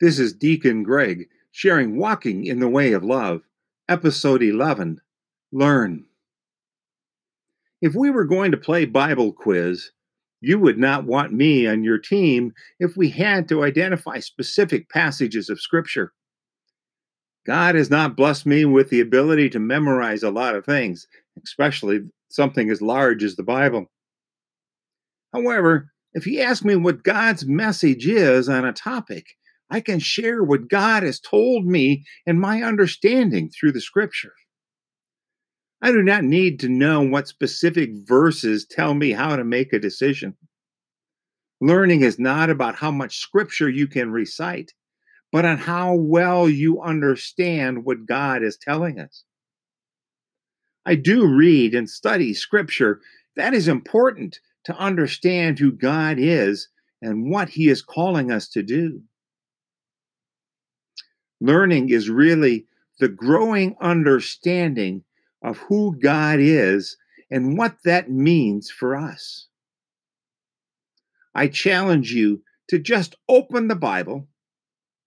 This is Deacon Greg sharing Walking in the Way of Love, Episode 11 Learn. If we were going to play Bible quiz, you would not want me on your team if we had to identify specific passages of Scripture. God has not blessed me with the ability to memorize a lot of things, especially something as large as the Bible. However, if you ask me what God's message is on a topic, I can share what God has told me and my understanding through the scripture. I do not need to know what specific verses tell me how to make a decision. Learning is not about how much scripture you can recite, but on how well you understand what God is telling us. I do read and study scripture. That is important to understand who God is and what he is calling us to do. Learning is really the growing understanding of who God is and what that means for us. I challenge you to just open the Bible,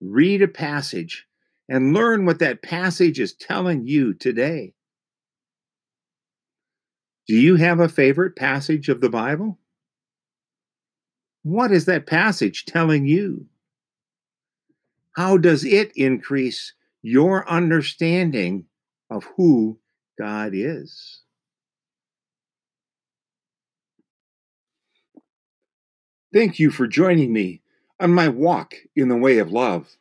read a passage, and learn what that passage is telling you today. Do you have a favorite passage of the Bible? What is that passage telling you? How does it increase your understanding of who God is? Thank you for joining me on my walk in the way of love.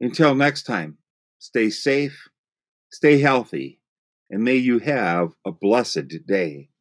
Until next time, stay safe, stay healthy, and may you have a blessed day.